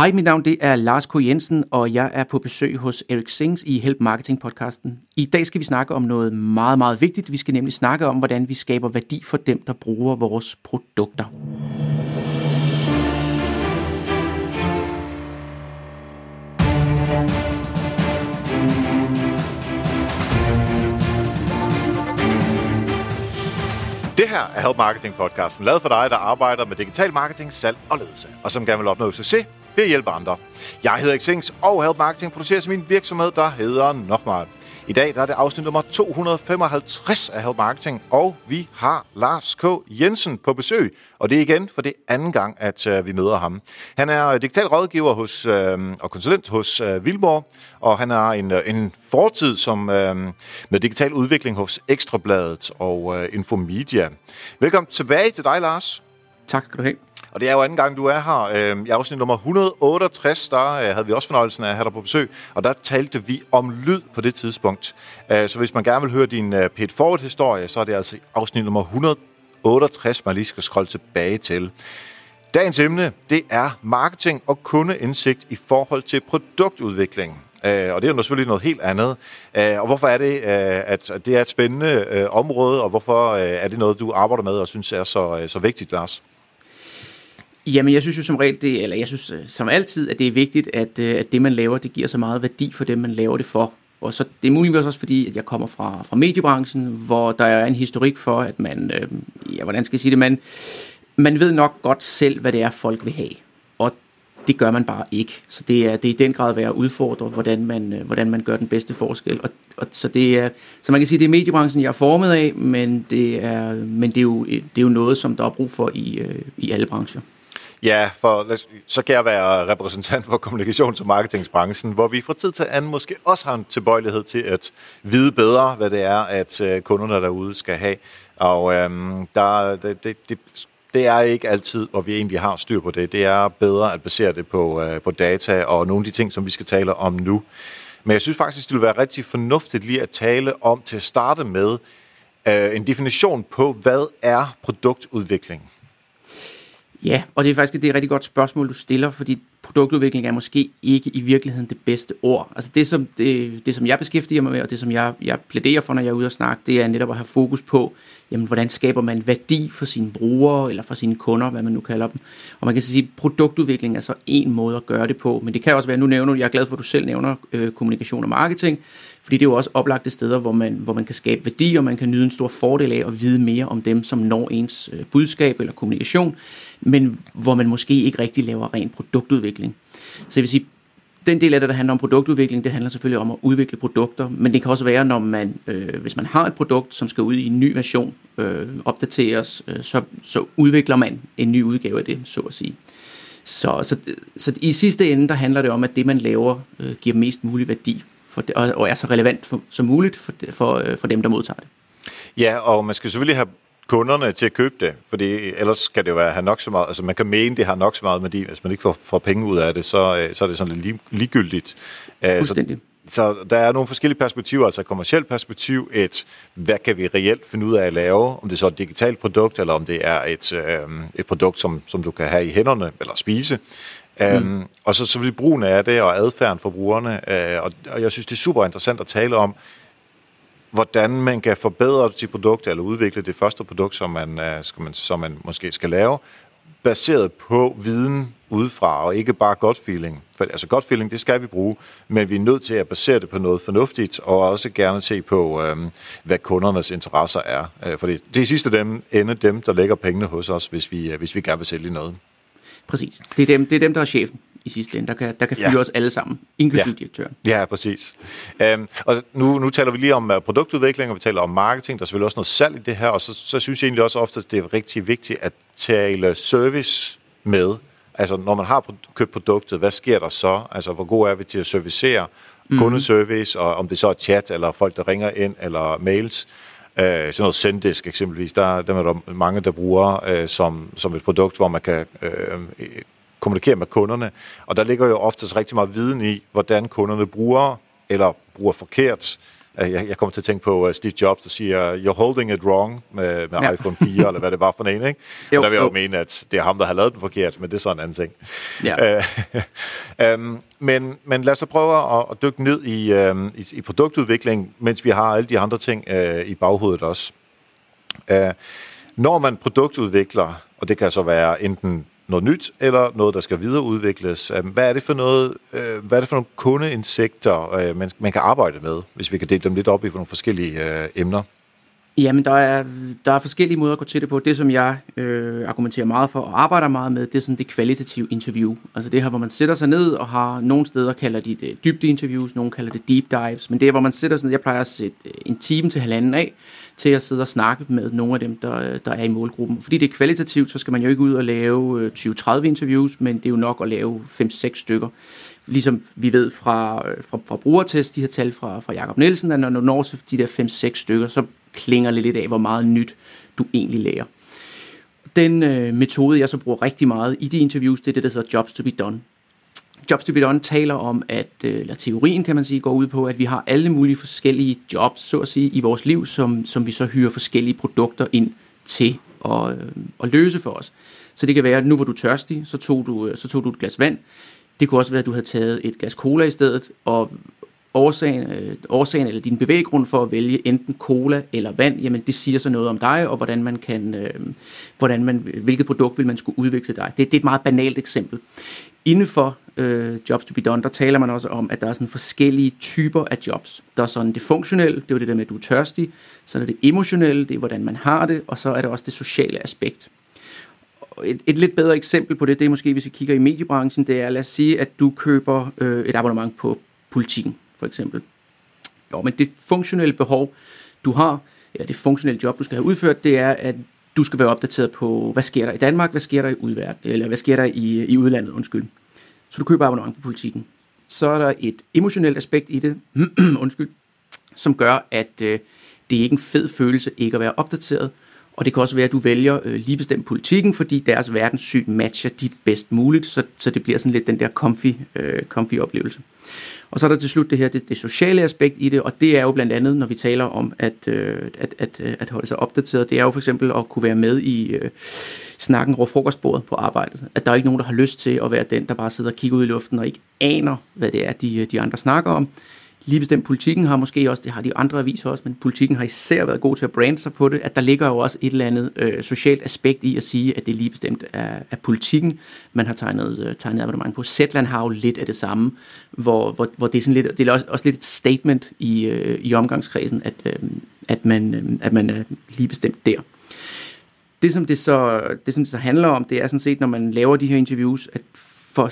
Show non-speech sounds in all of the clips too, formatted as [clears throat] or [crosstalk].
Hej, mit navn det er Lars K. Jensen, og jeg er på besøg hos Erik Sings i Help Marketing podcasten. I dag skal vi snakke om noget meget, meget vigtigt. Vi skal nemlig snakke om, hvordan vi skaber værdi for dem, der bruger vores produkter. Det her er Help Marketing podcasten, lavet for dig, der arbejder med digital marketing, salg og ledelse, og som gerne vil opnå succes ved at hjælpe andre. Jeg hedder Xings, og Help Marketing producerer min virksomhed, der hedder Nochmal. I dag der er det afsnit nummer 255 af Help Marketing, og vi har Lars K. Jensen på besøg. Og det er igen for det anden gang, at øh, vi møder ham. Han er digital rådgiver hos, øh, og konsulent hos øh, Vilborg, og han har en, øh, en fortid som, øh, med digital udvikling hos Ekstrabladet og øh, Infomedia. Velkommen tilbage til dig, Lars. Tak skal du have. Og det er jo anden gang, du er her. Øh, I afsnit nummer 168, der øh, havde vi også fornøjelsen af at have dig på besøg, og der talte vi om lyd på det tidspunkt. Øh, så hvis man gerne vil høre din øh, Pete Forward-historie, så er det altså afsnit nummer 168, man lige skal scrolle tilbage til. Dagens emne, det er marketing og kundeindsigt i forhold til produktudvikling. Øh, og det er jo selvfølgelig noget helt andet. Øh, og hvorfor er det, at det er et spændende område, og hvorfor er det noget, du arbejder med og synes er så, så vigtigt, Lars? Jamen, jeg synes jo som regel, det, eller jeg synes øh, som altid, at det er vigtigt, at, øh, at det, man laver, det giver så meget værdi for dem, man laver det for. Og så det er muligvis også fordi, at jeg kommer fra, fra mediebranchen, hvor der er en historik for, at man, øh, ja, hvordan skal jeg sige det, man, man ved nok godt selv, hvad det er, folk vil have. Og det gør man bare ikke. Så det er, det er i den grad værd at udfordre, hvordan man, øh, hvordan man gør den bedste forskel. Og, og, så, det er, så man kan sige, det er mediebranchen, jeg er formet af, men det er, men det er, jo, det er jo noget, som der er brug for i, øh, i alle brancher. Ja, for så kan jeg være repræsentant for kommunikations- og marketingsbranchen, hvor vi fra tid til anden måske også har en tilbøjelighed til at vide bedre, hvad det er, at øh, kunderne derude skal have. Og øhm, der, det, det, det, det er ikke altid, hvor vi egentlig har styr på det. Det er bedre at basere det på, øh, på data og nogle af de ting, som vi skal tale om nu. Men jeg synes faktisk, det ville være rigtig fornuftigt lige at tale om til at starte med øh, en definition på, hvad er produktudvikling? Ja, og det er faktisk det er et rigtig godt spørgsmål, du stiller, fordi produktudvikling er måske ikke i virkeligheden det bedste ord. Altså det, som, det, det, som jeg beskæftiger mig med, og det, som jeg, jeg plæderer for, når jeg er ude og snakke, det er netop at have fokus på, jamen, hvordan skaber man værdi for sine brugere, eller for sine kunder, hvad man nu kalder dem. Og man kan sige, at produktudvikling er så en måde at gøre det på, men det kan også være, nu nævner jeg er glad for, at du selv nævner øh, kommunikation og marketing, fordi det er jo også oplagte steder, hvor man, hvor man kan skabe værdi, og man kan nyde en stor fordel af at vide mere om dem, som når ens øh, budskab eller kommunikation men hvor man måske ikke rigtig laver ren produktudvikling. Så jeg vil sige, den del af det, der handler om produktudvikling, det handler selvfølgelig om at udvikle produkter, men det kan også være, når man, øh, hvis man har et produkt, som skal ud i en ny version, øh, opdateres, øh, så, så udvikler man en ny udgave af det, så at sige. Så, så, så i sidste ende, der handler det om, at det, man laver, øh, giver mest mulig værdi, for det, og, og er så relevant for, som muligt for, for, øh, for dem, der modtager det. Ja, og man skal selvfølgelig have kunderne til at købe det, fordi ellers skal det jo være, have nok så meget, altså man kan mene, det har nok så meget værdi, hvis man ikke får, får penge ud af det, så, øh, så er det sådan lidt ligegyldigt. Øh, Fuldstændig. Så, så der er nogle forskellige perspektiver, altså et kommersielt perspektiv, et hvad kan vi reelt finde ud af at lave, om det er så et digitalt produkt, eller om det er et, øh, et produkt, som, som du kan have i hænderne, eller spise. Mm. Um, og så, så vil brugen af det, og adfærden for brugerne, uh, og, og jeg synes, det er super interessant at tale om, hvordan man kan forbedre sit produkt, eller udvikle det første produkt, som man, øh, skal man, som man måske skal lave, baseret på viden udefra, og ikke bare godt feeling. For altså godt feeling, det skal vi bruge, men vi er nødt til at basere det på noget fornuftigt, og også gerne se på, øh, hvad kundernes interesser er. Øh, for det, det er sidste dem, ende dem, der lægger pengene hos os, hvis vi, øh, hvis vi gerne vil sælge noget. Præcis. Det er dem, det er dem der er chefen i sidste ende, der kan, der kan fyre ja. os alle sammen, inklusive ja. direktøren. Ja, præcis. Um, og nu, nu taler vi lige om uh, produktudvikling, og vi taler om marketing, der er selvfølgelig også noget salg i det her, og så, så synes jeg egentlig også ofte, at det er rigtig vigtigt at tale service med. Altså, når man har købt produktet, hvad sker der så? Altså, hvor god er vi til at servicere mm. kundeservice, og om det så er chat, eller folk, der ringer ind, eller mails. Uh, sådan noget Sendisk eksempelvis, der, der er der mange, der bruger uh, som, som et produkt, hvor man kan uh, kommunikere med kunderne. Og der ligger jo oftest rigtig meget viden i, hvordan kunderne bruger eller bruger forkert jeg, jeg kommer til at tænke på uh, Steve Jobs, der siger, you're holding it wrong med, med ja. iPhone 4, eller hvad det var for en, ikke? jo, og der vil jeg jo, jo mene, at det er ham, der har lavet den forkert, men det er sådan en anden ting. Ja. Uh, um, [laughs] men, men lad os så prøve at, at dykke ned i, um, i, i produktudvikling, mens vi har alle de andre ting uh, i baghovedet også. Uh, når man produktudvikler, og det kan så være enten noget nyt, eller noget, der skal videreudvikles. Øhm, hvad er det for noget, øh, hvad er det for nogle kundeindsigter, øh, man, man kan arbejde med, hvis vi kan dele dem lidt op i nogle forskellige øh, emner? Jamen, der er, der er forskellige måder at gå til det på. Det, som jeg øh, argumenterer meget for og arbejder meget med, det er sådan det kvalitative interview. Altså det her, hvor man sætter sig ned og har nogle steder kalder de det dybde interviews, nogle kalder det deep dives, men det er, hvor man sætter sig ned, jeg plejer at sætte øh, en time til halvanden af, til at sidde og snakke med nogle af dem, der, øh, der er i målgruppen. Fordi det er kvalitativt, så skal man jo ikke ud og lave øh, 20-30 interviews, men det er jo nok at lave 5-6 stykker. Ligesom vi ved fra, øh, fra, fra brugertest, de her tal fra, fra Jakob Nielsen, at når du når til de der 5-6 stykker, så klinger lidt af, hvor meget nyt du egentlig lærer. Den øh, metode, jeg så bruger rigtig meget i de interviews, det er det, der hedder Jobs to be Done. Jobs to be Done taler om, at, øh, eller teorien kan man sige, går ud på, at vi har alle mulige forskellige jobs, så at sige, i vores liv, som, som vi så hyrer forskellige produkter ind til at, øh, at løse for os. Så det kan være, at nu hvor du tørstig, så tog du, øh, så tog du et glas vand. Det kunne også være, at du havde taget et glas cola i stedet, og årsagen, øh, årsagen eller din bevæggrund for at vælge enten cola eller vand, jamen det siger så noget om dig, og hvordan man kan, øh, hvordan man, hvilket produkt vil man skulle udvikle dig. Det, det er et meget banalt eksempel. Inden for øh, Jobs to be Done, der taler man også om, at der er sådan forskellige typer af jobs. Der er sådan det funktionelle, det er jo det der med, at du er tørstig, så er det emotionelle, det er hvordan man har det, og så er der også det sociale aspekt. Et, et lidt bedre eksempel på det, det er måske, hvis vi kigger i mediebranchen, det er, lad os sige, at du køber øh, et abonnement på politikken for eksempel. Jo, men det funktionelle behov, du har, eller det funktionelle job, du skal have udført, det er, at du skal være opdateret på, hvad sker der i Danmark, hvad sker der i udverden, eller hvad sker der i, i udlandet, undskyld. Så du køber abonnement på politikken. Så er der et emotionelt aspekt i det, [clears throat] undskyld, som gør, at øh, det er ikke en fed følelse ikke at være opdateret, og det kan også være, at du vælger øh, lige bestemt politikken, fordi deres verdenssyn matcher dit bedst muligt, så, så det bliver sådan lidt den der comfy, øh, comfy oplevelse. Og så er der til slut det her, det, det sociale aspekt i det, og det er jo blandt andet, når vi taler om at, øh, at, at, øh, at holde sig opdateret, det er jo for eksempel at kunne være med i øh, snakken over frokostbordet på arbejdet. At der er ikke nogen, der har lyst til at være den, der bare sidder og kigger ud i luften og ikke aner, hvad det er, de, de andre snakker om. Lige bestemt politikken har måske også, det har de andre aviser også, men politikken har især været god til at brande sig på det, at der ligger jo også et eller andet øh, socialt aspekt i at sige, at det lige bestemt er, er politikken, man har tegnet, øh, tegnet abonnement på. Zetland har jo lidt af det samme, hvor, hvor, hvor det er sådan lidt, det er også, også lidt et statement i, øh, i omgangskredsen, at, øh, at, man, øh, at man er lige bestemt der. Det som det, så, det, som det så handler om, det er sådan set, når man laver de her interviews, at for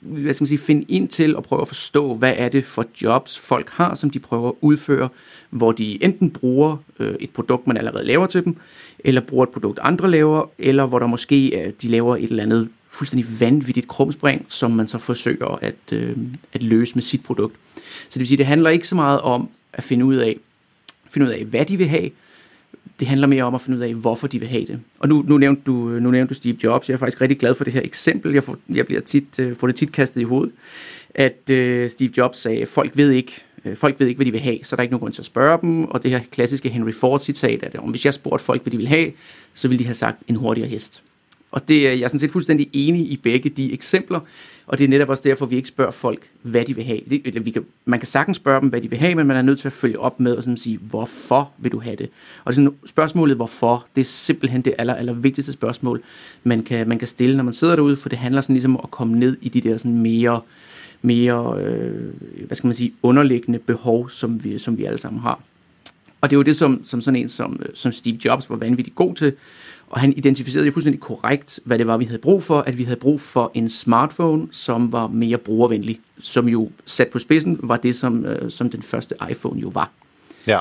hvad skal man sige, finde ind til og prøve at forstå, hvad er det for jobs, folk har, som de prøver at udføre, hvor de enten bruger øh, et produkt, man allerede laver til dem, eller bruger et produkt, andre laver, eller hvor der måske øh, de laver et eller andet fuldstændig vanvittigt krumspring, som man så forsøger at, øh, at løse med sit produkt. Så det vil sige, det handler ikke så meget om at finde ud af, finde ud af hvad de vil have, det handler mere om at finde ud af, hvorfor de vil have det. Og nu, nu, nævnte, du, nu nævnte du Steve Jobs. Jeg er faktisk rigtig glad for det her eksempel. Jeg får, jeg bliver tit, uh, får det tit kastet i hovedet, at øh, Steve Jobs sagde, folk ved ikke, øh, folk ved ikke, hvad de vil have, så der er ikke nogen grund til at spørge dem. Og det her klassiske Henry Ford-citat, at om hvis jeg spurgte folk, hvad de vil have, så ville de have sagt en hurtigere hest. Og det, jeg er sådan set fuldstændig enig i begge de eksempler, og det er netop også derfor, vi ikke spørger folk, hvad de vil have. Det, vi kan, man kan sagtens spørge dem, hvad de vil have, men man er nødt til at følge op med og sådan sige, hvorfor vil du have det? Og sådan, spørgsmålet hvorfor, det er simpelthen det aller, aller vigtigste spørgsmål, man kan, man kan stille, når man sidder derude, for det handler sådan ligesom om at komme ned i de der sådan mere, mere øh, hvad skal man sige, underliggende behov, som vi, som vi alle sammen har. Og det er jo det, som, som sådan en som, øh, som Steve Jobs var vanvittigt god til, og han identificerede jo fuldstændig korrekt, hvad det var, vi havde brug for, at vi havde brug for en smartphone, som var mere brugervenlig, som jo sat på spidsen var det, som, øh, som den første iPhone jo var. Ja,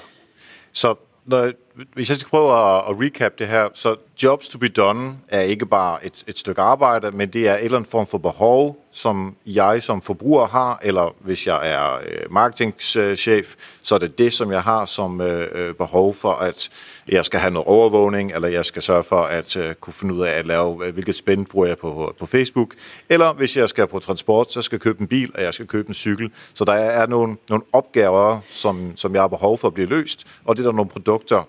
så når, hvis jeg skal prøve at, at recap det her, så jobs to be done er ikke bare et, et stykke arbejde, men det er en eller anden form for behov, som jeg som forbruger har, eller hvis jeg er øh, marketingchef, så er det det, som jeg har som øh, øh behov for, at jeg skal have noget overvågning, eller jeg skal sørge for at øh, kunne finde ud af at lave, øh, hvilket spænd bruger jeg på, på Facebook, eller hvis jeg skal på transport, så skal jeg købe en bil, og jeg skal købe en cykel. Så der er nogle, nogle opgaver, som, som jeg har behov for at blive løst, og det er der nogle produkter,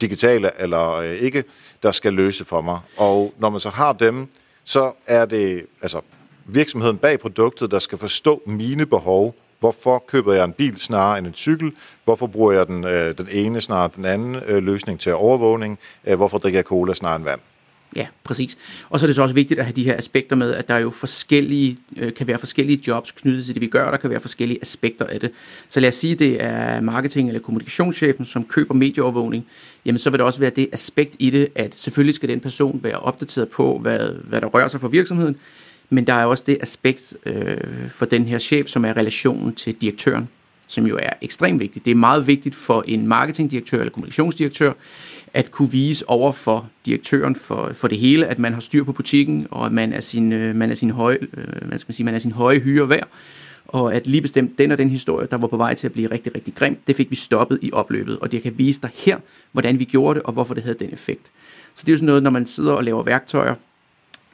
digitale eller øh, ikke, der skal løse for mig. Og når man så har dem, så er det altså virksomheden bag produktet, der skal forstå mine behov. Hvorfor køber jeg en bil snarere end en cykel? Hvorfor bruger jeg den, øh, den ene snarere den anden øh, løsning til overvågning? Øh, hvorfor drikker jeg cola snarere end vand? Ja, præcis. Og så er det så også vigtigt at have de her aspekter med, at der jo forskellige, øh, kan være forskellige jobs knyttet til det, vi gør, og der kan være forskellige aspekter af det. Så lad os sige, det er marketing- eller kommunikationschefen, som køber medieovervågning, jamen så vil der også være det aspekt i det, at selvfølgelig skal den person være opdateret på, hvad, hvad der rører sig for virksomheden, men der er også det aspekt øh, for den her chef, som er relationen til direktøren, som jo er ekstremt vigtigt. Det er meget vigtigt for en marketingdirektør eller kommunikationsdirektør, at kunne vise over for direktøren for, for det hele, at man har styr på butikken, og at man er sin, øh, man er sin høje, øh, man skal sige, man er sin høje hyre værd, og at lige bestemt den og den historie, der var på vej til at blive rigtig, rigtig grim, det fik vi stoppet i opløbet, og det kan vise dig her, hvordan vi gjorde det, og hvorfor det havde den effekt. Så det er jo sådan noget, når man sidder og laver værktøjer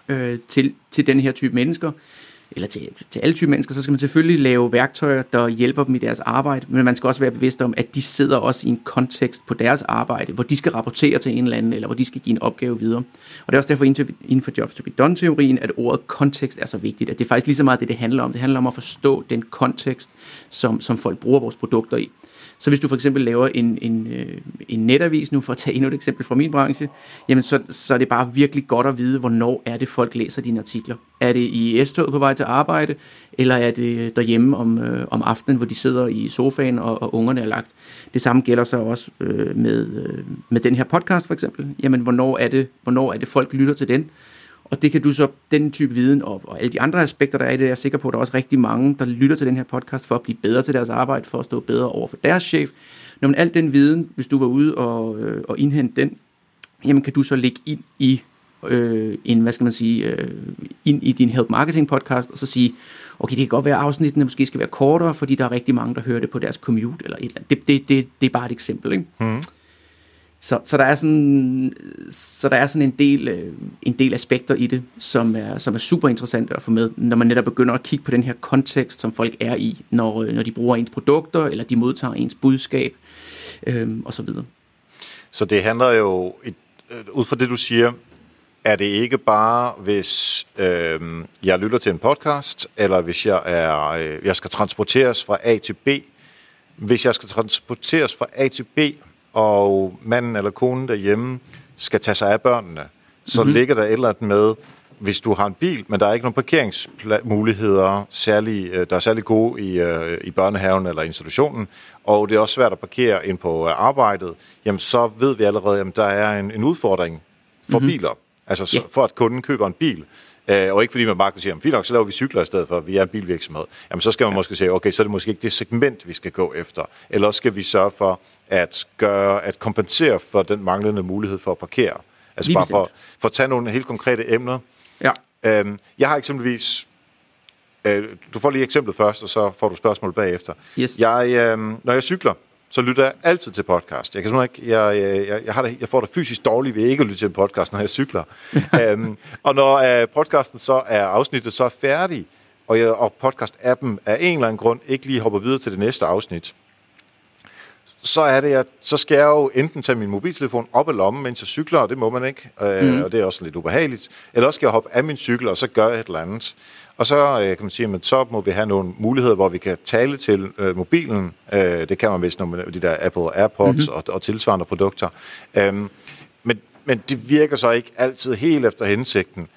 øh, til, til den her type mennesker, eller til, til alle typer mennesker, så skal man selvfølgelig lave værktøjer, der hjælper dem i deres arbejde, men man skal også være bevidst om, at de sidder også i en kontekst på deres arbejde, hvor de skal rapportere til en eller anden, eller hvor de skal give en opgave videre. Og det er også derfor inden for Jobs to be Done-teorien, at ordet kontekst er så vigtigt, at det er faktisk lige så meget det, det handler om. Det handler om at forstå den kontekst, som, som folk bruger vores produkter i. Så hvis du for eksempel laver en, en, øh, en netavis, nu for at tage endnu et eksempel fra min branche, jamen så, så er det bare virkelig godt at vide, hvornår er det, folk læser dine artikler. Er det i S-toget på vej til arbejde, eller er det derhjemme om, øh, om aftenen, hvor de sidder i sofaen og, og ungerne er lagt. Det samme gælder så også øh, med, øh, med den her podcast for eksempel. Jamen, hvornår er, det, hvornår er det, folk lytter til den? Og det kan du så, den type viden og, og alle de andre aspekter, der er i det, jeg er sikker på, at der er også rigtig mange, der lytter til den her podcast for at blive bedre til deres arbejde, for at stå bedre over for deres chef. Når man alt den viden, hvis du var ude og, øh, og indhente den, jamen kan du så lægge ind i øh, en, hvad skal man sige, øh, ind i din Help Marketing podcast, og så sige, okay, det kan godt være, at afsnittene måske skal være kortere, fordi der er rigtig mange, der hører det på deres commute, eller et eller andet. Det, det, det, det er bare et eksempel, ikke? Mm. Så, så, der er sådan, så der er sådan en del, øh, en del aspekter i det, som er, som er super interessant at få med, når man netop begynder at kigge på den her kontekst, som folk er i, når, øh, når de bruger ens produkter, eller de modtager ens budskab, øh, og så videre. Så det handler jo, et, øh, ud fra det du siger, er det ikke bare, hvis øh, jeg lytter til en podcast, eller hvis jeg, er, øh, jeg skal transporteres fra A til B. Hvis jeg skal transporteres fra A til B, og manden eller konen derhjemme skal tage sig af børnene, så mm-hmm. ligger der et eller andet med, hvis du har en bil, men der er ikke nogen parkeringsmuligheder, særlig, øh, der er særlig gode i, øh, i børnehaven eller institutionen, og det er også svært at parkere ind på øh, arbejdet, jamen så ved vi allerede, at der er en, en udfordring for mm-hmm. biler. Altså yeah. for at kunden køber en bil, Øh, og ikke fordi man bare kan sige, fint nok, så laver vi cykler i stedet for, at vi er en bilvirksomhed. Jamen så skal man ja. måske sige, okay, så er det måske ikke det segment, vi skal gå efter. Eller skal vi sørge for at, gøre, at kompensere for den manglende mulighed for at parkere. Altså Lige bare for, for at tage nogle helt konkrete emner. Ja. Øhm, jeg har eksempelvis øh, du får lige eksemplet først, og så får du spørgsmål bagefter. Yes. Jeg, øh, når jeg cykler, så lytter jeg altid til podcast. Jeg, kan ikke, jeg, jeg, jeg, har det, jeg får det fysisk dårligt ved ikke at lytte til en podcast, når jeg cykler. um, [laughs] og når uh, podcasten så er afsnittet så er færdig, og, jeg, og podcast-appen af en eller anden grund ikke lige hopper videre til det næste afsnit, så er det, at så skal jeg jo enten tage min mobiltelefon op af lommen, mens jeg cykler, og det må man ikke, øh, mm. og det er også lidt ubehageligt, eller også skal jeg hoppe af min cykel, og så gør jeg et eller andet. Og så øh, kan man sige, at så må vi have nogle muligheder, hvor vi kan tale til øh, mobilen. Øh, det kan man vist med de der Apple AirPods mm-hmm. og, og tilsvarende produkter. Øhm, men, men det virker så ikke altid helt efter hensigten.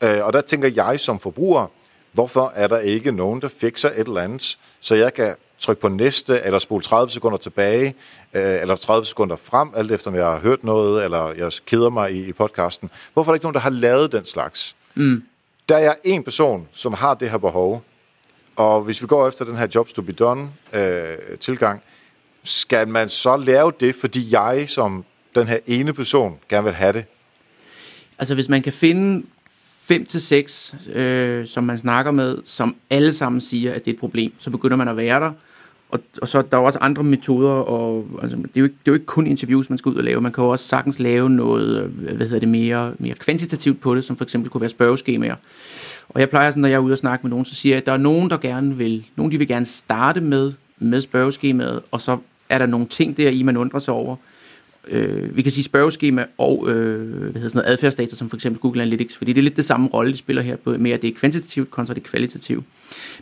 Øh, og der tænker jeg som forbruger, hvorfor er der ikke nogen, der fikser et eller andet, så jeg kan trykke på næste, eller spole 30 sekunder tilbage, øh, eller 30 sekunder frem, alt efter om jeg har hørt noget, eller jeg keder mig i, i podcasten. Hvorfor er der ikke nogen, der har lavet den slags? Mm. Der er en person, som har det her behov, og hvis vi går efter den her jobs to be done øh, tilgang, skal man så lave det, fordi jeg som den her ene person gerne vil have det? Altså hvis man kan finde fem til seks, øh, som man snakker med, som alle sammen siger, at det er et problem, så begynder man at være der. Og, og så der er også andre metoder, og altså, det, er jo ikke, det er jo ikke kun interviews, man skal ud og lave. Man kan jo også sagtens lave noget, øh, hvad hedder det, mere, mere kvantitativt på det, som for eksempel kunne være spørgeskemaer. Og jeg plejer sådan, når jeg er ude og snakke med nogen, så siger jeg, at der er nogen, der gerne vil, nogen de vil gerne starte med, med spørgeskemaet, og så er der nogle ting der i, man undrer sig over øh, vi kan sige spørgeskema og øh, hvad hedder sådan noget, adfærdsdata, som for eksempel Google Analytics, fordi det er lidt det samme rolle, de spiller her, på, mere at det er kvantitativt kontra det kvalitativt.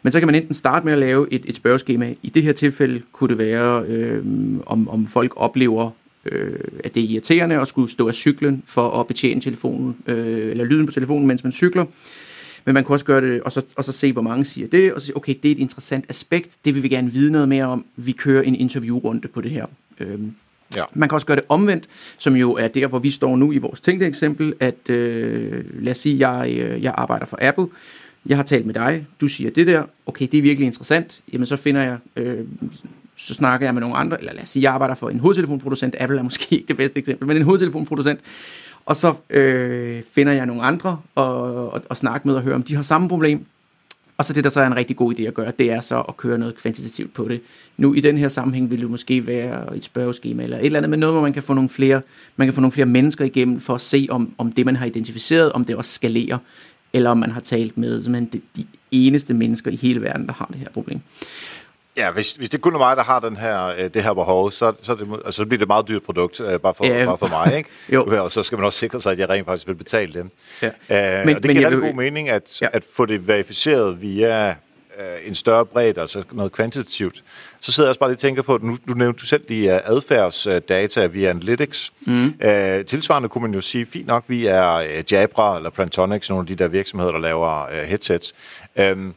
Men så kan man enten starte med at lave et, et spørgeskema. I det her tilfælde kunne det være, øh, om, om folk oplever, øh, at det er irriterende at skulle stå af cyklen for at betjene telefonen, øh, eller lyden på telefonen, mens man cykler. Men man kan også gøre det, og så, og så se, hvor mange siger det, og så sige, okay, det er et interessant aspekt, det vil vi gerne vide noget mere om. Vi kører en interviewrunde på det her. Øhm, Ja. Man kan også gøre det omvendt, som jo er der, hvor vi står nu i vores tænkte eksempel, at øh, lad os sige, jeg, øh, jeg arbejder for Apple, jeg har talt med dig, du siger det der, okay, det er virkelig interessant, jamen så finder jeg, øh, så snakker jeg med nogle andre, eller lad os sige, jeg arbejder for en hovedtelefonproducent, Apple er måske [laughs] ikke det bedste eksempel, men en hovedtelefonproducent, og så øh, finder jeg nogle andre og, og, og snakke med og høre, om de har samme problem, og så det, der så er en rigtig god idé at gøre, det er så at køre noget kvantitativt på det. Nu i den her sammenhæng vil det måske være et spørgeskema eller et eller andet, men noget, hvor man kan få nogle flere, man kan få nogle flere mennesker igennem for at se, om, om det, man har identificeret, om det også skalerer, eller om man har talt med de, de eneste mennesker i hele verden, der har det her problem. Ja, hvis, hvis det kun er mig, der har den her, øh, det her behov, så, så, det, altså, så bliver det et meget dyrt produkt, øh, bare, for, ja. bare for mig. Ikke? [laughs] jo. Og så skal man også sikre sig, at jeg rent faktisk vil betale dem. Ja. Uh, men, og det men giver rigtig god mening at, ja. at få det verificeret via uh, en større bredde, altså noget kvantitativt. Så sidder jeg også bare lige og tænker på, at nu, du nævnte du selv de uh, adfærdsdata via Analytics. Mm. Uh, tilsvarende kunne man jo sige, fint nok, vi er uh, Jabra eller Plantronics, nogle af de der virksomheder, der laver uh, headsets. Uh,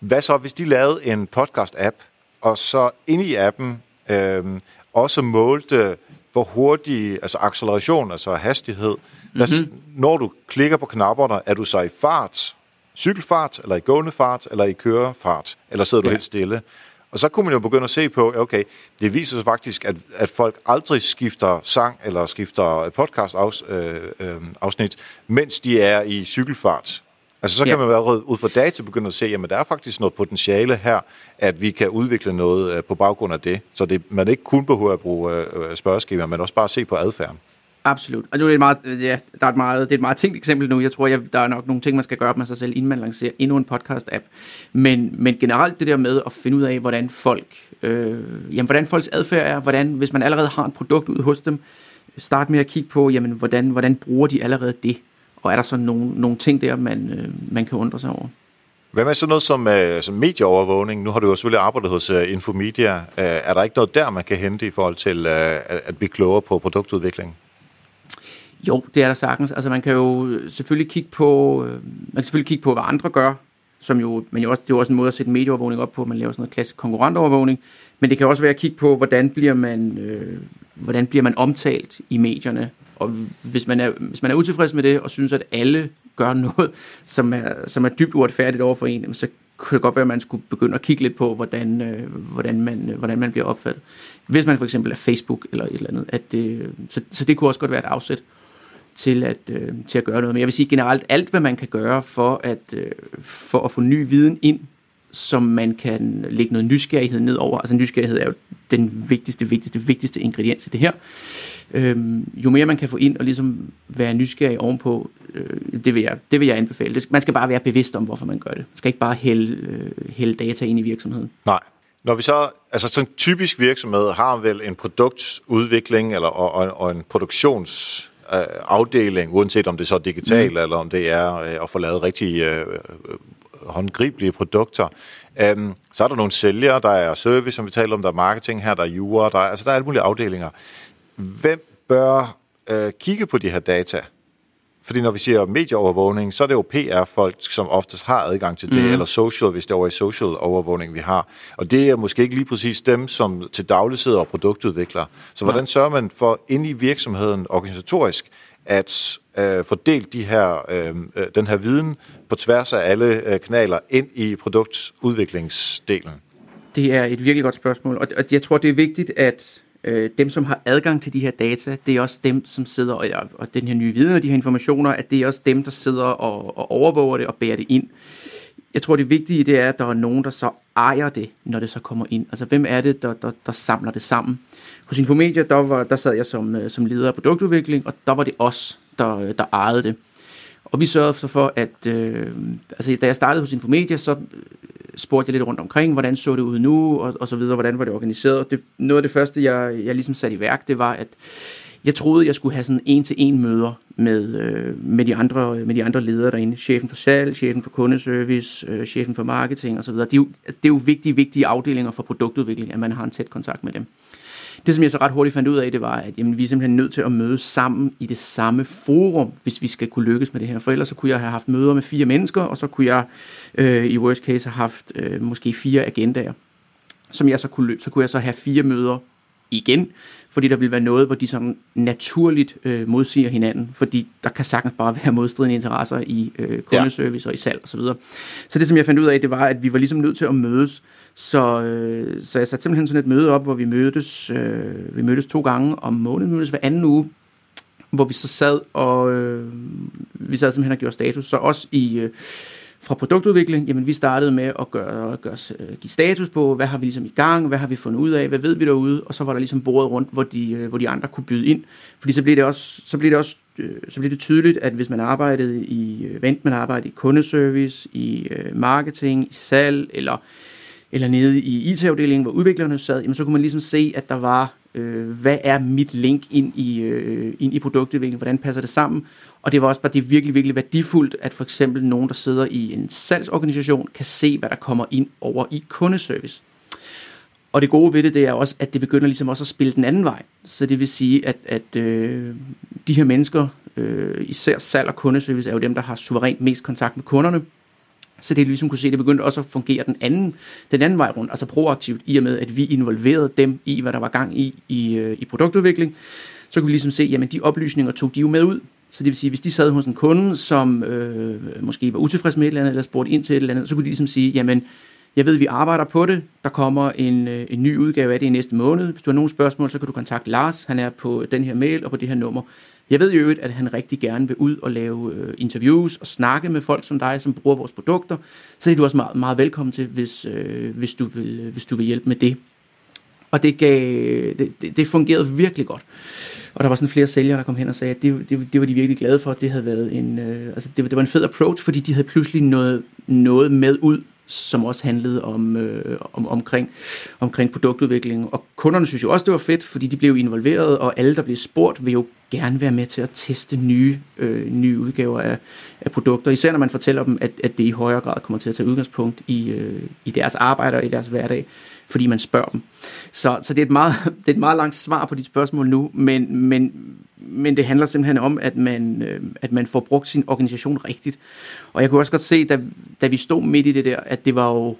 hvad så, hvis de lavede en podcast-app, og så inde i appen øh, også målte, hvor hurtig, altså acceleration, altså hastighed, mm-hmm. når du klikker på knapperne, er du så i fart, cykelfart, eller i gående fart, eller i kørefart, eller sidder du ja. helt stille? Og så kunne man jo begynde at se på, okay, det viser sig faktisk, at, at folk aldrig skifter sang eller skifter podcast afs, øh, øh, afsnit, mens de er i cykelfart. Altså så kan ja. man allerede ud fra data begynde at se, at der er faktisk noget potentiale her, at vi kan udvikle noget øh, på baggrund af det. Så det, man ikke kun behøver at bruge øh, spørgeskemaer, men også bare se på adfærden. Absolut. Og det er et meget, ja, der er et meget, det er et meget tænkt eksempel nu. Jeg tror, jeg, der er nok nogle ting, man skal gøre med sig selv, inden man lancerer endnu en podcast-app. Men, men generelt det der med at finde ud af, hvordan folk, øh, jamen, hvordan folks adfærd er, hvordan, hvis man allerede har et produkt ud hos dem, start med at kigge på, jamen, hvordan, hvordan bruger de allerede det? Og er der så nogle, nogle ting der, man, øh, man kan undre sig over? Hvad med sådan noget som, uh, som medieovervågning? Nu har du jo selvfølgelig arbejdet hos uh, Infomedia. Uh, er der ikke noget der, man kan hente i forhold til uh, at blive klogere på produktudvikling? Jo, det er der sagtens. Altså man kan jo selvfølgelig kigge på, øh, man kan selvfølgelig kigge på, hvad andre gør, som jo, men jo også, det er jo også en måde at sætte medieovervågning op på, man laver sådan noget klassisk konkurrentovervågning, men det kan også være at kigge på, hvordan bliver man, øh, hvordan bliver man omtalt i medierne, og hvis man, er, hvis man er utilfreds med det, og synes, at alle gør noget, som er, som er dybt uretfærdigt over for en, så kunne det godt være, at man skulle begynde at kigge lidt på, hvordan, øh, hvordan, man, øh, hvordan man bliver opfattet. Hvis man for eksempel er Facebook eller et eller andet. At, øh, så, så det kunne også godt være et afsæt til at, øh, til at gøre noget. Men jeg vil sige generelt, alt hvad man kan gøre for at, øh, for at få ny viden ind, som man kan lægge noget nysgerrighed ned over. Altså nysgerrighed er jo den vigtigste, vigtigste, vigtigste ingrediens i det her. Øhm, jo mere man kan få ind og ligesom være nysgerrig ovenpå, øh, det, vil jeg, det vil jeg anbefale. Det, man skal bare være bevidst om, hvorfor man gør det. Man skal ikke bare hælde, øh, hælde data ind i virksomheden. Nej. Når vi så, altså sådan en typisk virksomhed har vel en produktudvikling eller, og, og, og en produktionsafdeling, øh, uanset om det så er digitalt, mm. eller om det er øh, at få lavet rigtig øh, håndgribelige produkter. Um, så er der nogle sælgere, der er service, som vi taler om, der er marketing her, der er jura, der er, altså der er alle mulige afdelinger. Hvem bør øh, kigge på de her data? Fordi når vi siger medieovervågning, så er det jo PR-folk, som oftest har adgang til det, mm. eller social, hvis det er over i social overvågning, vi har. Og det er måske ikke lige præcis dem, som til daglig sidder og produktudvikler. Så hvordan sørger man for ind i virksomheden organisatorisk, at øh, fordele de her, øh, øh, den her viden på tværs af alle øh, kanaler ind i produktudviklingsdelen? Det er et virkelig godt spørgsmål, og jeg tror, det er vigtigt, at øh, dem, som har adgang til de her data, det er også dem, som sidder, og, og den her nye viden og de her informationer, at det er også dem, der sidder og, og overvåger det og bærer det ind. Jeg tror, det vigtige det er, at der er nogen, der så ejer det, når det så kommer ind. Altså, hvem er det, der, der, der samler det sammen? Hos Infomedia, der, var, der sad jeg som, øh, som leder af produktudvikling, og der var det os, der, øh, der ejede det. Og vi sørgede så for, at øh, altså, da jeg startede hos Infomedia, så øh, spurgte jeg lidt rundt omkring, hvordan så det ud nu, og, og så videre, hvordan var det organiseret. Det, noget af det første, jeg, jeg ligesom satte i værk, det var, at jeg troede, jeg skulle have sådan en-til-en møder med, øh, med, de andre, med de andre ledere derinde. Chefen for salg, chefen for kundeservice, øh, chefen for marketing osv. Det er, jo, det er jo vigtige, vigtige afdelinger for produktudvikling, at man har en tæt kontakt med dem. Det, som jeg så ret hurtigt fandt ud af, det var, at jamen, vi er simpelthen nødt til at mødes sammen i det samme forum, hvis vi skal kunne lykkes med det her. For ellers så kunne jeg have haft møder med fire mennesker, og så kunne jeg øh, i worst case have haft øh, måske fire agendaer, som jeg så kunne, så kunne jeg så have fire møder igen, fordi der vil være noget, hvor de sådan naturligt øh, modsiger hinanden, fordi der kan sagtens bare være modstridende interesser i øh, kundeservice ja. og i salg osv. Så, så det, som jeg fandt ud af, det var, at vi var ligesom nødt til at mødes, så, øh, så jeg satte simpelthen sådan et møde op, hvor vi mødtes, øh, vi mødtes to gange om måneden, vi mødtes hver anden uge, hvor vi så sad og øh, vi sad simpelthen og gjorde status, så også i... Øh, fra produktudvikling, jamen vi startede med at gøre, gøre, øh, give status på, hvad har vi ligesom i gang, hvad har vi fundet ud af, hvad ved vi derude, og så var der ligesom bordet rundt, hvor de, øh, hvor de andre kunne byde ind. Fordi så blev det også, så blev det også øh, så blev det tydeligt, at hvis man arbejdede i vent, man arbejdede i kundeservice, i marketing, i salg, eller, eller nede i IT-afdelingen, hvor udviklerne sad, jamen så kunne man ligesom se, at der var øh, hvad er mit link ind i, øh, ind i produktudviklingen, hvordan passer det sammen, og det var også bare det er virkelig, virkelig værdifuldt, at for eksempel nogen, der sidder i en salgsorganisation, kan se, hvad der kommer ind over i kundeservice. Og det gode ved det, det er også, at det begynder ligesom også at spille den anden vej. Så det vil sige, at, at øh, de her mennesker, øh, især salg og kundeservice, er jo dem, der har suverænt mest kontakt med kunderne. Så det ligesom kunne se, det begyndte også at fungere den anden, den anden vej rundt, altså proaktivt, i og med, at vi involverede dem i, hvad der var gang i i, øh, i produktudvikling. Så kunne vi ligesom se, jamen de oplysninger tog de jo med ud. Så det vil sige, hvis de sad hos en kunde, som øh, måske var utilfreds med et eller andet, eller spurgte ind til et eller andet, så kunne de ligesom sige, jamen, jeg ved, vi arbejder på det. Der kommer en, øh, en ny udgave af det i næste måned. Hvis du har nogle spørgsmål, så kan du kontakte Lars. Han er på den her mail og på det her nummer. Jeg ved jo at han rigtig gerne vil ud og lave øh, interviews og snakke med folk som dig, som bruger vores produkter. Så det er du også meget, meget velkommen til, hvis, øh, hvis, du vil, hvis du vil hjælpe med det. Og det, gav, det, det, det fungerede virkelig godt. Og der var sådan flere sælgere, der kom hen og sagde, at det, det, det var de virkelig glade for. Det havde været en, øh, altså det, det var en fed approach, fordi de havde pludselig noget, noget med ud, som også handlede om, øh, om, omkring, omkring produktudvikling. Og kunderne synes jo også, det var fedt, fordi de blev involveret, og alle, der blev spurgt, vil jo gerne være med til at teste nye, øh, nye udgaver af, af produkter. Især når man fortæller dem, at, at det i højere grad kommer til at tage udgangspunkt i, øh, i deres arbejde og i deres hverdag fordi man spørger dem. Så, så det, er et meget, [laughs] det er et meget langt svar på de spørgsmål nu, men, men, men det handler simpelthen om, at man, øh, at man får brugt sin organisation rigtigt. Og jeg kunne også godt se, da, da vi stod midt i det der, at det var jo,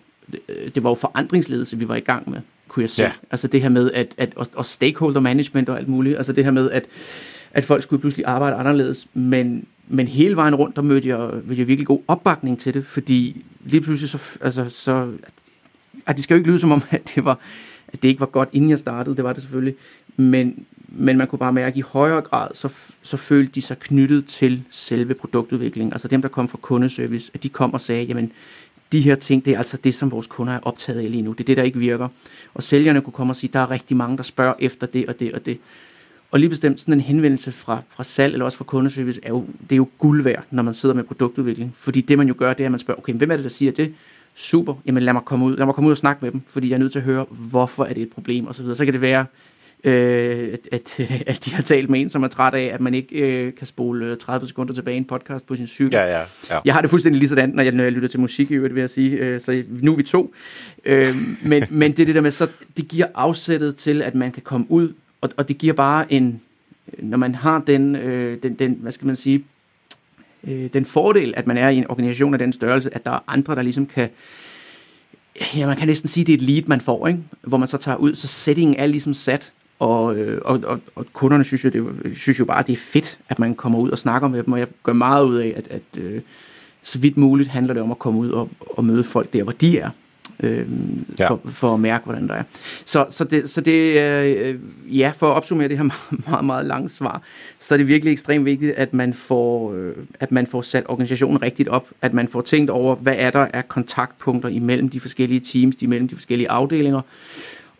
det var jo forandringsledelse, vi var i gang med, kunne jeg se. Ja. Altså det her med, at, at, og, og stakeholder management og alt muligt. Altså det her med, at, at folk skulle pludselig arbejde anderledes. Men, men hele vejen rundt, der mødte jeg, mødte jeg virkelig god opbakning til det, fordi lige pludselig så, altså, så at det skal jo ikke lyde som om, at det, var, at det ikke var godt, inden jeg startede, det var det selvfølgelig, men, men man kunne bare mærke, at i højere grad, så, så følte de sig knyttet til selve produktudviklingen. Altså dem, der kom fra kundeservice, at de kom og sagde, jamen, de her ting, det er altså det, som vores kunder er optaget af lige nu. Det er det, der ikke virker. Og sælgerne kunne komme og sige, der er rigtig mange, der spørger efter det og det og det. Og lige bestemt sådan en henvendelse fra, fra salg eller også fra kundeservice, er jo, det er jo guld værd, når man sidder med produktudvikling. Fordi det, man jo gør, det er, at man spørger, okay, hvem er det, der siger det? super, jamen lad mig komme ud, lad mig komme ud og snakke med dem, fordi jeg er nødt til at høre, hvorfor er det et problem, og så videre. Så kan det være, øh, at, [laughs] at de har talt med en, som er træt af, at man ikke øh, kan spole 30 øh, sekunder tilbage i en podcast på sin cykel. Ja, ja, ja. Jeg har det fuldstændig lige sådan, når jeg, når jeg lytter til musik, i øvrigt, vil jeg sige. Øh, så nu er vi to. Øh, men, men det er det der med, så det giver afsættet til, at man kan komme ud, og, og det giver bare en, når man har den, øh, den, den hvad skal man sige, øh, den fordel, at man er i en organisation af den størrelse, at der er andre, der ligesom kan, ja, man kan næsten sige, det er et lead, man får, ikke? hvor man så tager ud, så settingen er ligesom sat, og, øh, og, og, og kunderne synes jo, det, synes jo bare, at det er fedt, at man kommer ud og snakker med dem, og jeg gør meget ud af, at, at øh, så vidt muligt handler det om at komme ud og, og møde folk der, hvor de er øh, ja. for, for at mærke, hvordan der er. Så, så det, så det øh, ja, for at opsummere det her [laughs] meget, meget, meget lange svar, så er det virkelig ekstremt vigtigt, at man får, øh, at man får sat organisationen rigtigt op, at man får tænkt over, hvad er der af kontaktpunkter imellem de forskellige teams, imellem de forskellige afdelinger,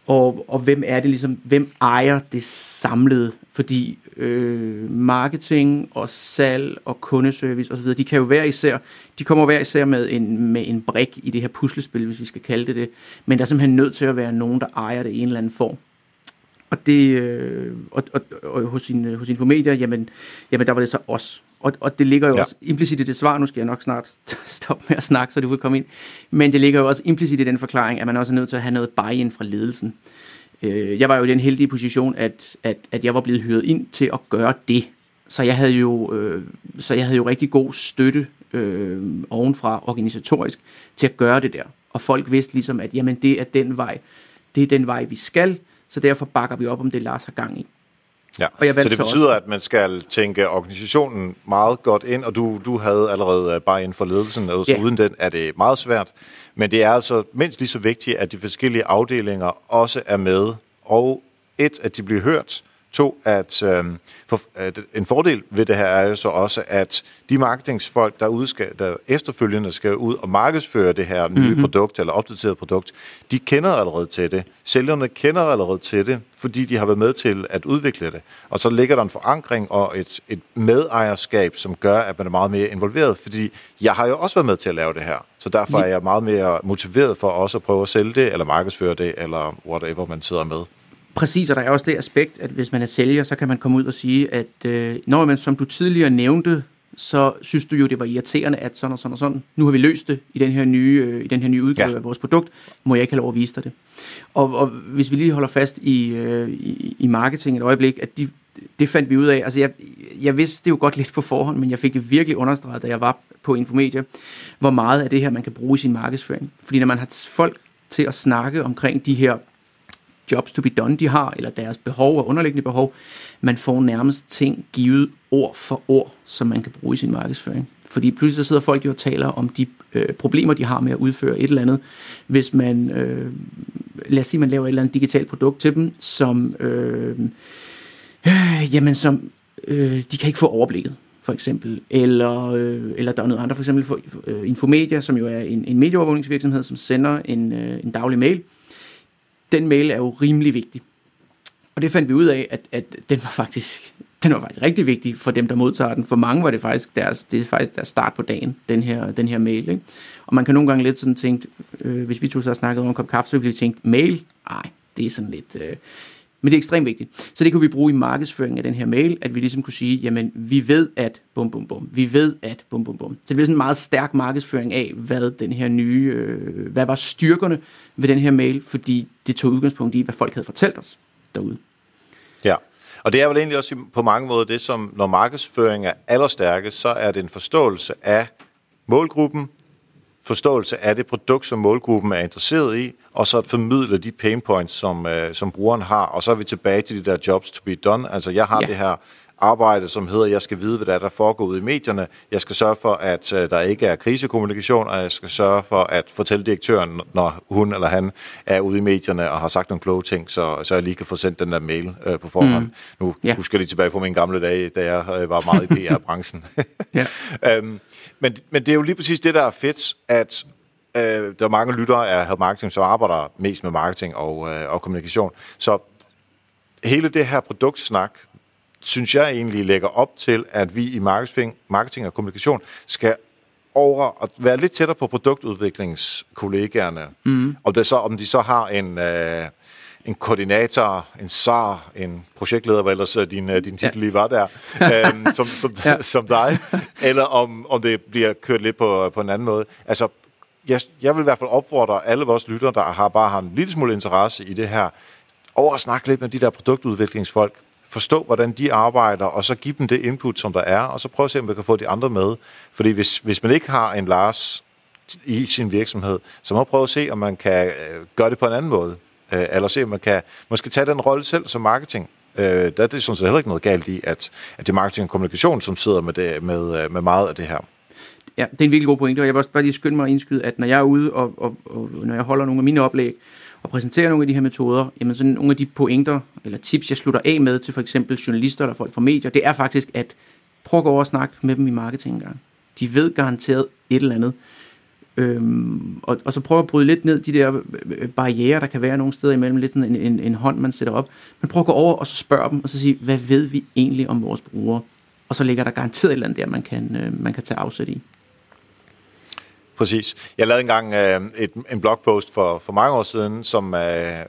og, og hvem er det ligesom, hvem ejer det samlede, fordi øh, marketing og salg og kundeservice osv., de kan jo være især, de kommer hver især med en, med en brik i det her puslespil, hvis vi skal kalde det det, men der er simpelthen nødt til at være nogen, der ejer det i en eller anden form. Og det, øh, og, og, og hos, sin, hos Infomedia, jamen, jamen der var det så os. Og, og det ligger jo ja. også implicit i det svar, nu skal jeg nok snart [laughs] stoppe med at snakke, så det vil komme ind, men det ligger jo også implicit i den forklaring, at man også er nødt til at have noget buy-in fra ledelsen. Øh, jeg var jo i den heldige position, at, at, at jeg var blevet hyret ind til at gøre det. Så jeg havde jo, øh, så jeg havde jo rigtig god støtte øh, ovenfra organisatorisk til at gøre det der. Og folk vidste ligesom, at jamen, det er den vej, det er den vej, vi skal, så derfor bakker vi op om det, Lars har gang i. Ja. Og jeg så det betyder, også. at man skal tænke organisationen meget godt ind, og du, du havde allerede øh, bare inden for ledelsen, og så ja. uden den er det meget svært. Men det er altså mindst lige så vigtigt, at de forskellige afdelinger også er med, og et, at de bliver hørt, To, at, øh, for, at en fordel ved det her er jo så også, at de marketingsfolk, der, skal, der efterfølgende skal ud og markedsføre det her nye mm-hmm. produkt eller opdateret produkt, de kender allerede til det. Sælgerne kender allerede til det, fordi de har været med til at udvikle det. Og så ligger der en forankring og et, et medejerskab, som gør, at man er meget mere involveret, fordi jeg har jo også været med til at lave det her. Så derfor er jeg meget mere motiveret for også at prøve at sælge det, eller markedsføre det, eller whatever man sidder med. Præcis, og der er også det aspekt, at hvis man er sælger, så kan man komme ud og sige, at øh, når man, som du tidligere nævnte, så synes du jo, det var irriterende, at sådan og sådan og sådan. Nu har vi løst det i den her nye, øh, i den her nye udgave ja. af vores produkt. Må jeg ikke have lov at vise dig det? Og, og hvis vi lige holder fast i, øh, i, i marketing et øjeblik, at de, det fandt vi ud af. Altså jeg, jeg vidste det jo godt lidt på forhånd, men jeg fik det virkelig understreget, da jeg var på Infomedia, hvor meget af det her, man kan bruge i sin markedsføring. Fordi når man har folk til at snakke omkring de her jobs to be done, de har, eller deres behov og underliggende behov. Man får nærmest ting givet ord for ord, som man kan bruge i sin markedsføring. Fordi pludselig så sidder folk jo og taler om de øh, problemer, de har med at udføre et eller andet. Hvis man, øh, lad os sige, man laver et eller andet digitalt produkt til dem, som, øh, øh, jamen som, øh, de kan ikke få overblikket for eksempel, eller, øh, eller der er noget andet, for eksempel for, øh, Infomedia, som jo er en, en medieovervågningsvirksomhed, som sender en, øh, en daglig mail, den mail er jo rimelig vigtig. Og det fandt vi ud af, at, at den var faktisk den var faktisk rigtig vigtig for dem, der modtager den. For mange var det faktisk deres, det er faktisk deres start på dagen, den her, den her mail. Ikke? Og man kan nogle gange lidt sådan tænke, øh, hvis vi to så har snakket om en kop kaffe, så ville vi tænke, mail? Nej, det er sådan lidt... Øh, men det er ekstremt vigtigt. Så det kunne vi bruge i markedsføringen af den her mail, at vi ligesom kunne sige, jamen vi ved at bum bum bum, vi ved at bum bum bum. Så det bliver sådan en meget stærk markedsføring af, hvad den her nye, øh, hvad var styrkerne ved den her mail, fordi det tog udgangspunkt i, hvad folk havde fortalt os derude. Ja, og det er vel egentlig også på mange måder det, som når markedsføring er allerstærkest, så er det en forståelse af målgruppen, forståelse af det produkt, som målgruppen er interesseret i, og så at formidle de pain points, som, øh, som brugeren har, og så er vi tilbage til de der jobs to be done. Altså, jeg har ja. det her arbejde, som hedder, jeg skal vide, hvad der, er, der foregår ude i medierne. Jeg skal sørge for, at øh, der ikke er krisekommunikation, og jeg skal sørge for at fortælle direktøren, når hun eller han er ude i medierne og har sagt nogle kloge ting, så, så jeg lige kan få sendt den der mail øh, på forhånd. Mm. Nu ja. husker jeg lige tilbage på mine gamle dage, da jeg øh, var meget i PR-branchen. [laughs] ja. [laughs] øhm, men, men det er jo lige præcis det, der er fedt, at øh, der er mange lyttere af Health Marketing, som arbejder mest med marketing og, øh, og kommunikation. Så hele det her produktsnak, synes jeg egentlig lægger op til, at vi i marketing, marketing og kommunikation skal over at være lidt tættere på produktudviklingskollegaerne. Mm. Og det så, om de så har en, øh, en koordinator, en SAR, en projektleder, hvad ellers øh, din, øh, din titel lige var der, [laughs] øh, som, som, ja. [laughs] som dig, eller om, om det bliver kørt lidt på, på en anden måde. Altså, jeg, jeg vil i hvert fald opfordre alle vores lyttere, der har bare har en lille smule interesse i det her, over at snakke lidt med de der produktudviklingsfolk, forstå, hvordan de arbejder, og så give dem det input, som der er, og så prøve at se, om vi kan få de andre med. Fordi hvis, hvis man ikke har en Lars i sin virksomhed, så må man prøve at se, om man kan øh, gøre det på en anden måde. Øh, eller se, om man kan måske tage den rolle selv som marketing. Øh, der er det sådan set heller ikke noget galt i, at, at det er marketing og kommunikation, som sidder med, det, med, øh, med meget af det her. Ja, det er en virkelig god pointe, og jeg vil også bare lige skynde mig at indskyde, at når jeg er ude, og, og, og når jeg holder nogle af mine oplæg, og præsenterer nogle af de her metoder, jamen sådan nogle af de pointer eller tips, jeg slutter af med til for eksempel journalister eller folk fra medier, det er faktisk, at prøv at gå over og snakke med dem i marketing engang. De ved garanteret et eller andet. Øhm, og, og så prøv at bryde lidt ned de der øh, øh, barriere, der kan være nogle steder imellem, lidt sådan en, en, en hånd, man sætter op. Men prøv at gå over og så spørge dem, og så sige, hvad ved vi egentlig om vores brugere? Og så ligger der garanteret et eller andet der, man kan, øh, man kan tage afsæt i. Præcis. Jeg lavede engang øh, et, en blogpost for, for mange år siden, som øh,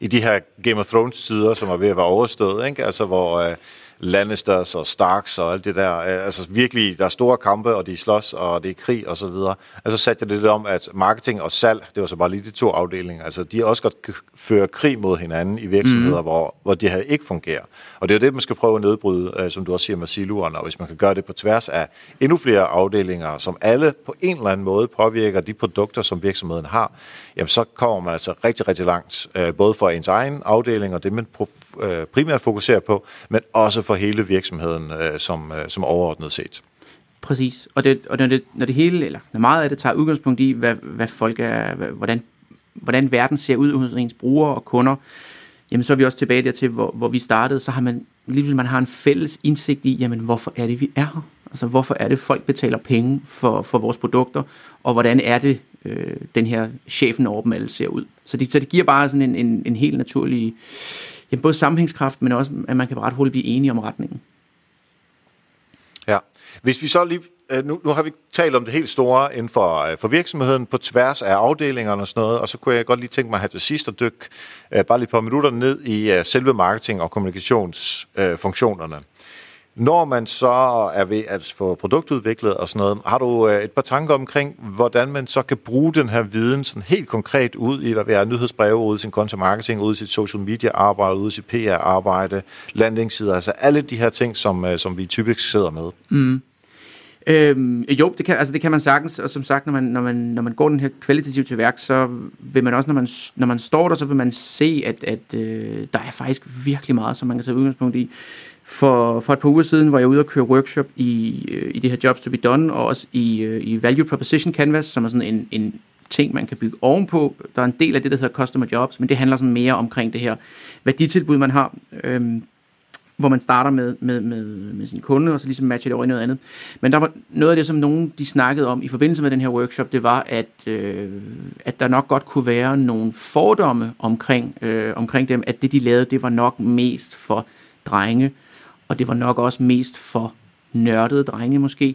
i de her Game of Thrones-tider, som er ved at være overstået, ikke? Altså, hvor... Øh, Lannisters og Starks og alt det der. Øh, altså virkelig, der er store kampe, og de slås, og det er krig og så videre. Altså satte jeg det lidt om, at marketing og salg, det var så bare lige de to afdelinger, altså de også godt føre krig mod hinanden i virksomheder, mm. hvor, hvor det her ikke fungerer. Og det er det, man skal prøve at nedbryde, øh, som du også siger med siloerne, og hvis man kan gøre det på tværs af endnu flere afdelinger, som alle på en eller anden måde påvirker de produkter, som virksomheden har, jamen så kommer man altså rigtig, rigtig langt, øh, både for ens egen afdeling og det, man primært fokuserer på, men også for for hele virksomheden øh, som, øh, som overordnet set. Præcis, og, det, og når, det, når det hele, eller når meget af det tager udgangspunkt i, hvad, hvad folk er, hvad, hvordan, hvordan verden ser ud hos ens brugere og kunder, jamen så er vi også tilbage dertil, hvor, hvor vi startede, så har man lige man har en fælles indsigt i, jamen hvorfor er det, vi er her? Altså hvorfor er det, folk betaler penge for, for vores produkter, og hvordan er det, øh, den her chefen over dem alle ser ud? Så det, så det giver bare sådan en, en, en helt naturlig jamen både sammenhængskraft, men også, at man kan ret hurtigt blive enige om retningen. Ja. Hvis vi så lige, øh, nu, nu har vi talt om det helt store inden for, øh, for virksomheden på tværs af afdelingerne og sådan noget, og så kunne jeg godt lige tænke mig at have til sidst at dykke øh, bare lige et par minutter ned i selve marketing- og kommunikationsfunktionerne. Når man så er ved at få produktudviklet og sådan noget, har du øh, et par tanker omkring, hvordan man så kan bruge den her viden sådan helt konkret ud i, hvad vi er nyhedsbreve, ud i sin content marketing, ud i sit social media arbejde, ud i sit PR arbejde, landingssider, altså alle de her ting, som, øh, som vi typisk sidder med. Mm. Øhm, jo, det kan, altså det kan man sagtens, og som sagt, når man, når man, når man går den her kvalitativt til værk, så vil man også, når man, når man står der, så vil man se, at, at øh, der er faktisk virkelig meget, som man kan tage udgangspunkt i. For, for et par uger siden var jeg ude og køre workshop i, øh, i det her Jobs to be Done, og også i, øh, i Value Proposition Canvas, som er sådan en, en ting, man kan bygge ovenpå. Der er en del af det, der hedder Customer Jobs, men det handler sådan mere omkring det her værditilbud, man har, øhm, hvor man starter med, med, med, med sin kunde, og så ligesom matcher det over i noget andet. Men der var noget af det, som nogen de snakkede om i forbindelse med den her workshop, det var, at, øh, at der nok godt kunne være nogle fordomme omkring, øh, omkring dem, at det, de lavede, det var nok mest for drenge, og det var nok også mest for nørdede drenge måske,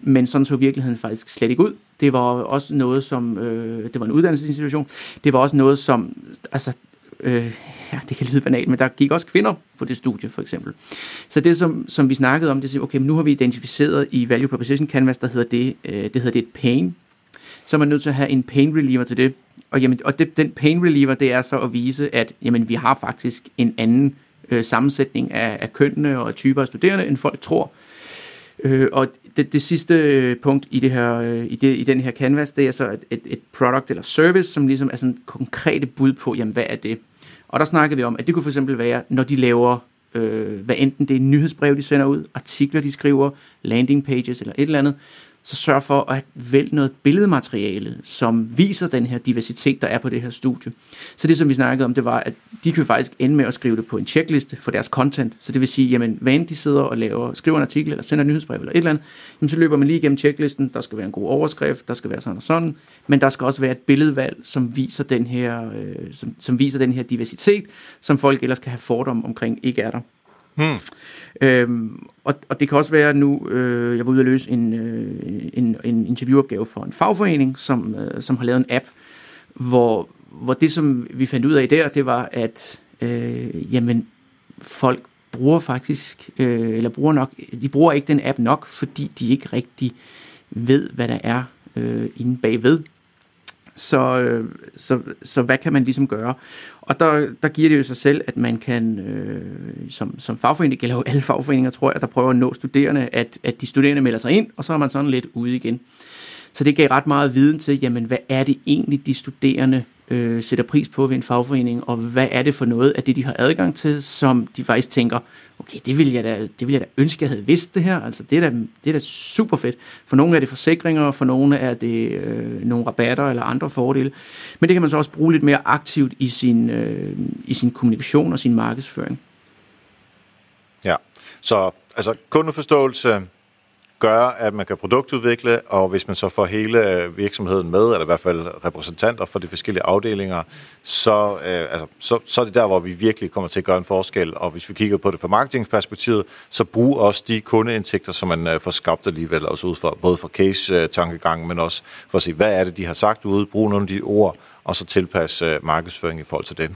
men sådan så virkeligheden faktisk slet ikke ud. Det var også noget som, øh, det var en uddannelsesinstitution, det var også noget som, altså, øh, ja, det kan lyde banalt, men der gik også kvinder på det studie, for eksempel. Så det, som, som vi snakkede om, det er, okay, nu har vi identificeret i Value Proposition Canvas, der hedder det, øh, det hedder det et pain, så er man nødt til at have en pain reliever til det. Og, jamen, og det, den pain reliever, det er så at vise, at jamen, vi har faktisk en anden øh, sammensætning af, af kønnene og typer af studerende, end folk tror. Øh, og det, det sidste øh, punkt i, det her, øh, i, det, i den her canvas, det er så et, et, et product eller service, som ligesom er sådan konkrete bud på, jamen hvad er det? Og der snakkede vi om, at det kunne for eksempel være, når de laver, øh, hvad enten det er nyhedsbrev, de sender ud, artikler, de skriver, landing pages eller et eller andet, så sørg for at vælge noget billedmateriale, som viser den her diversitet, der er på det her studie. Så det, som vi snakkede om, det var, at de kan faktisk ende med at skrive det på en checkliste for deres content. Så det vil sige, jamen, hvad end de sidder og laver, skriver en artikel, eller sender en nyhedsbrev, eller et eller andet, jamen, så løber man lige igennem checklisten, der skal være en god overskrift, der skal være sådan og sådan, men der skal også være et billedvalg, som viser den her, øh, som, som viser den her diversitet, som folk ellers kan have fordom omkring ikke er der. Hmm. Øhm, og, og det kan også være nu, øh, jeg var ude at løse en, øh, en, en interviewopgave for en fagforening, som, øh, som har lavet en app, hvor, hvor det, som vi fandt ud af der, det var, at øh, jamen, folk bruger faktisk, øh, eller bruger nok, de bruger ikke den app nok, fordi de ikke rigtig ved, hvad der er øh, inde bagved. Så, øh, så, så hvad kan man ligesom gøre? Og der, der giver det jo sig selv, at man kan, øh, som, som fagforening, det gælder jo alle fagforeninger, tror jeg, der prøver at nå studerende, at, at de studerende melder sig ind, og så er man sådan lidt ude igen. Så det gav ret meget viden til, jamen hvad er det egentlig, de studerende øh, sætter pris på ved en fagforening, og hvad er det for noget af det, de har adgang til, som de faktisk tænker, okay, det vil jeg da, det vil jeg da ønske, jeg havde vidst det her. Altså, det er, da, det er da super fedt. For nogle er det forsikringer, for nogle er det øh, nogle rabatter eller andre fordele. Men det kan man så også bruge lidt mere aktivt i sin, øh, i sin kommunikation og sin markedsføring. Ja, så altså kundeforståelse, gør, at man kan produktudvikle, og hvis man så får hele virksomheden med, eller i hvert fald repræsentanter for de forskellige afdelinger, så, øh, altså, så, så er det der, hvor vi virkelig kommer til at gøre en forskel. Og hvis vi kigger på det fra marketingperspektivet, så brug også de kundeindtægter, som man øh, får skabt alligevel, også ud for, både for case-tankegangen, øh, men også for at se, hvad er det, de har sagt ude, brug nogle af de ord, og så tilpasse øh, markedsføring i forhold til det.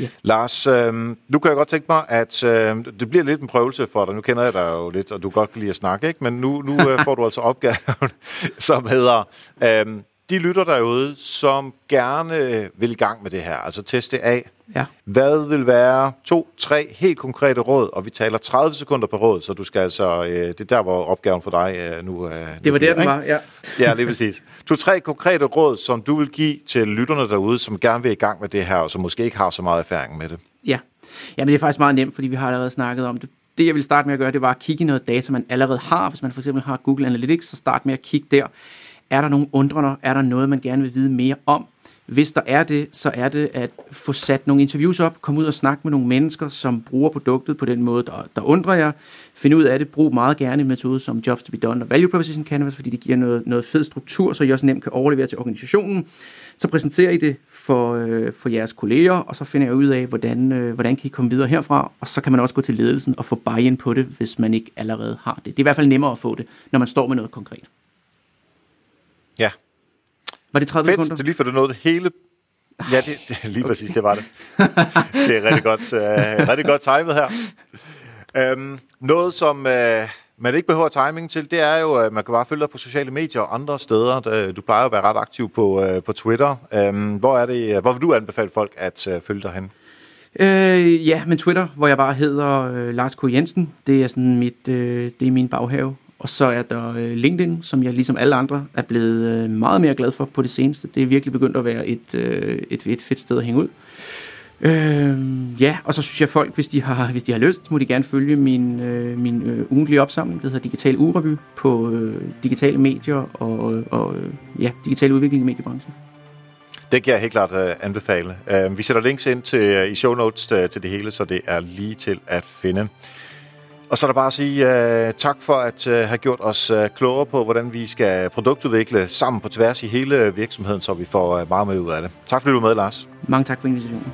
Ja. Lars, øh, nu kan jeg godt tænke mig, at øh, det bliver lidt en prøvelse for dig. Nu kender jeg dig jo lidt, og du godt kan lide at snakke, ikke? men nu, nu øh, får du altså opgaven, [laughs] som hedder... Øh, de lytter derude, som gerne vil i gang med det her, altså teste af. Ja. Hvad vil være to, tre helt konkrete råd, og vi taler 30 sekunder per råd, så du skal altså, øh, det er der, hvor opgaven for dig øh, nu øh, Det var der, den var, ja. [laughs] ja, lige præcis. To, tre konkrete råd, som du vil give til lytterne derude, som gerne vil i gang med det her, og som måske ikke har så meget erfaring med det. Ja, ja men det er faktisk meget nemt, fordi vi har allerede snakket om det. Det, jeg vil starte med at gøre, det var at kigge i noget data, man allerede har. Hvis man for eksempel har Google Analytics, så start med at kigge der. Er der nogle undrende? Er der noget, man gerne vil vide mere om? Hvis der er det, så er det at få sat nogle interviews op, komme ud og snakke med nogle mennesker, som bruger produktet på den måde, der, der undrer jer. Find ud af det. Brug meget gerne en metode som Jobs to be Done og Value Proposition Canvas, fordi det giver noget, noget fed struktur, så I også nemt kan overlevere til organisationen. Så præsenterer I det for, øh, for jeres kolleger, og så finder jeg ud af, hvordan, øh, hvordan kan I komme videre herfra, og så kan man også gå til ledelsen og få buy-in på det, hvis man ikke allerede har det. Det er i hvert fald nemmere at få det, når man står med noget konkret. Ja. Var det 30 Fedt, sekunder? det er lige for det noget hele. Ja, det, det, lige okay. præcis, det var det. det er rigtig godt, uh, rigtig godt timet her. Um, noget, som uh, man ikke behøver timing til, det er jo, at man kan bare følge dig på sociale medier og andre steder. Du plejer at være ret aktiv på, uh, på Twitter. Um, hvor, er det, hvor vil du anbefale folk at uh, følge dig hen? Øh, ja, men Twitter, hvor jeg bare hedder øh, Lars K. Jensen. Det er sådan mit, øh, det er min baghave. Og så er der øh, LinkedIn, som jeg ligesom alle andre er blevet øh, meget mere glad for på det seneste. Det er virkelig begyndt at være et, øh, et, et fedt sted at hænge ud. Øh, ja, og så synes jeg folk, hvis de har, hvis de har lyst, må de gerne følge min, øh, min øh, ugentlige opsamling, der hedder Digital Urevy, på øh, digitale medier og, og øh, ja, digital udvikling i mediebranchen. Det kan jeg helt klart øh, anbefale. Øh, vi sætter links ind til, øh, i show notes til, til det hele, så det er lige til at finde. Og så er der bare at sige uh, tak for at uh, have gjort os uh, klogere på, hvordan vi skal produktudvikle sammen på tværs i hele virksomheden, så vi får uh, meget med ud af det. Tak fordi du var med, Lars. Mange tak for invitationen.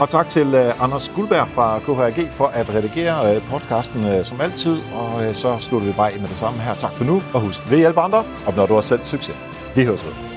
Og tak til Anders Guldberg fra KHRG for at redigere podcasten som altid. Og så slutter vi bare ind med det samme her. Tak for nu, og husk, ved hjælpe andre, opnår du også selv succes. Vi høres ved.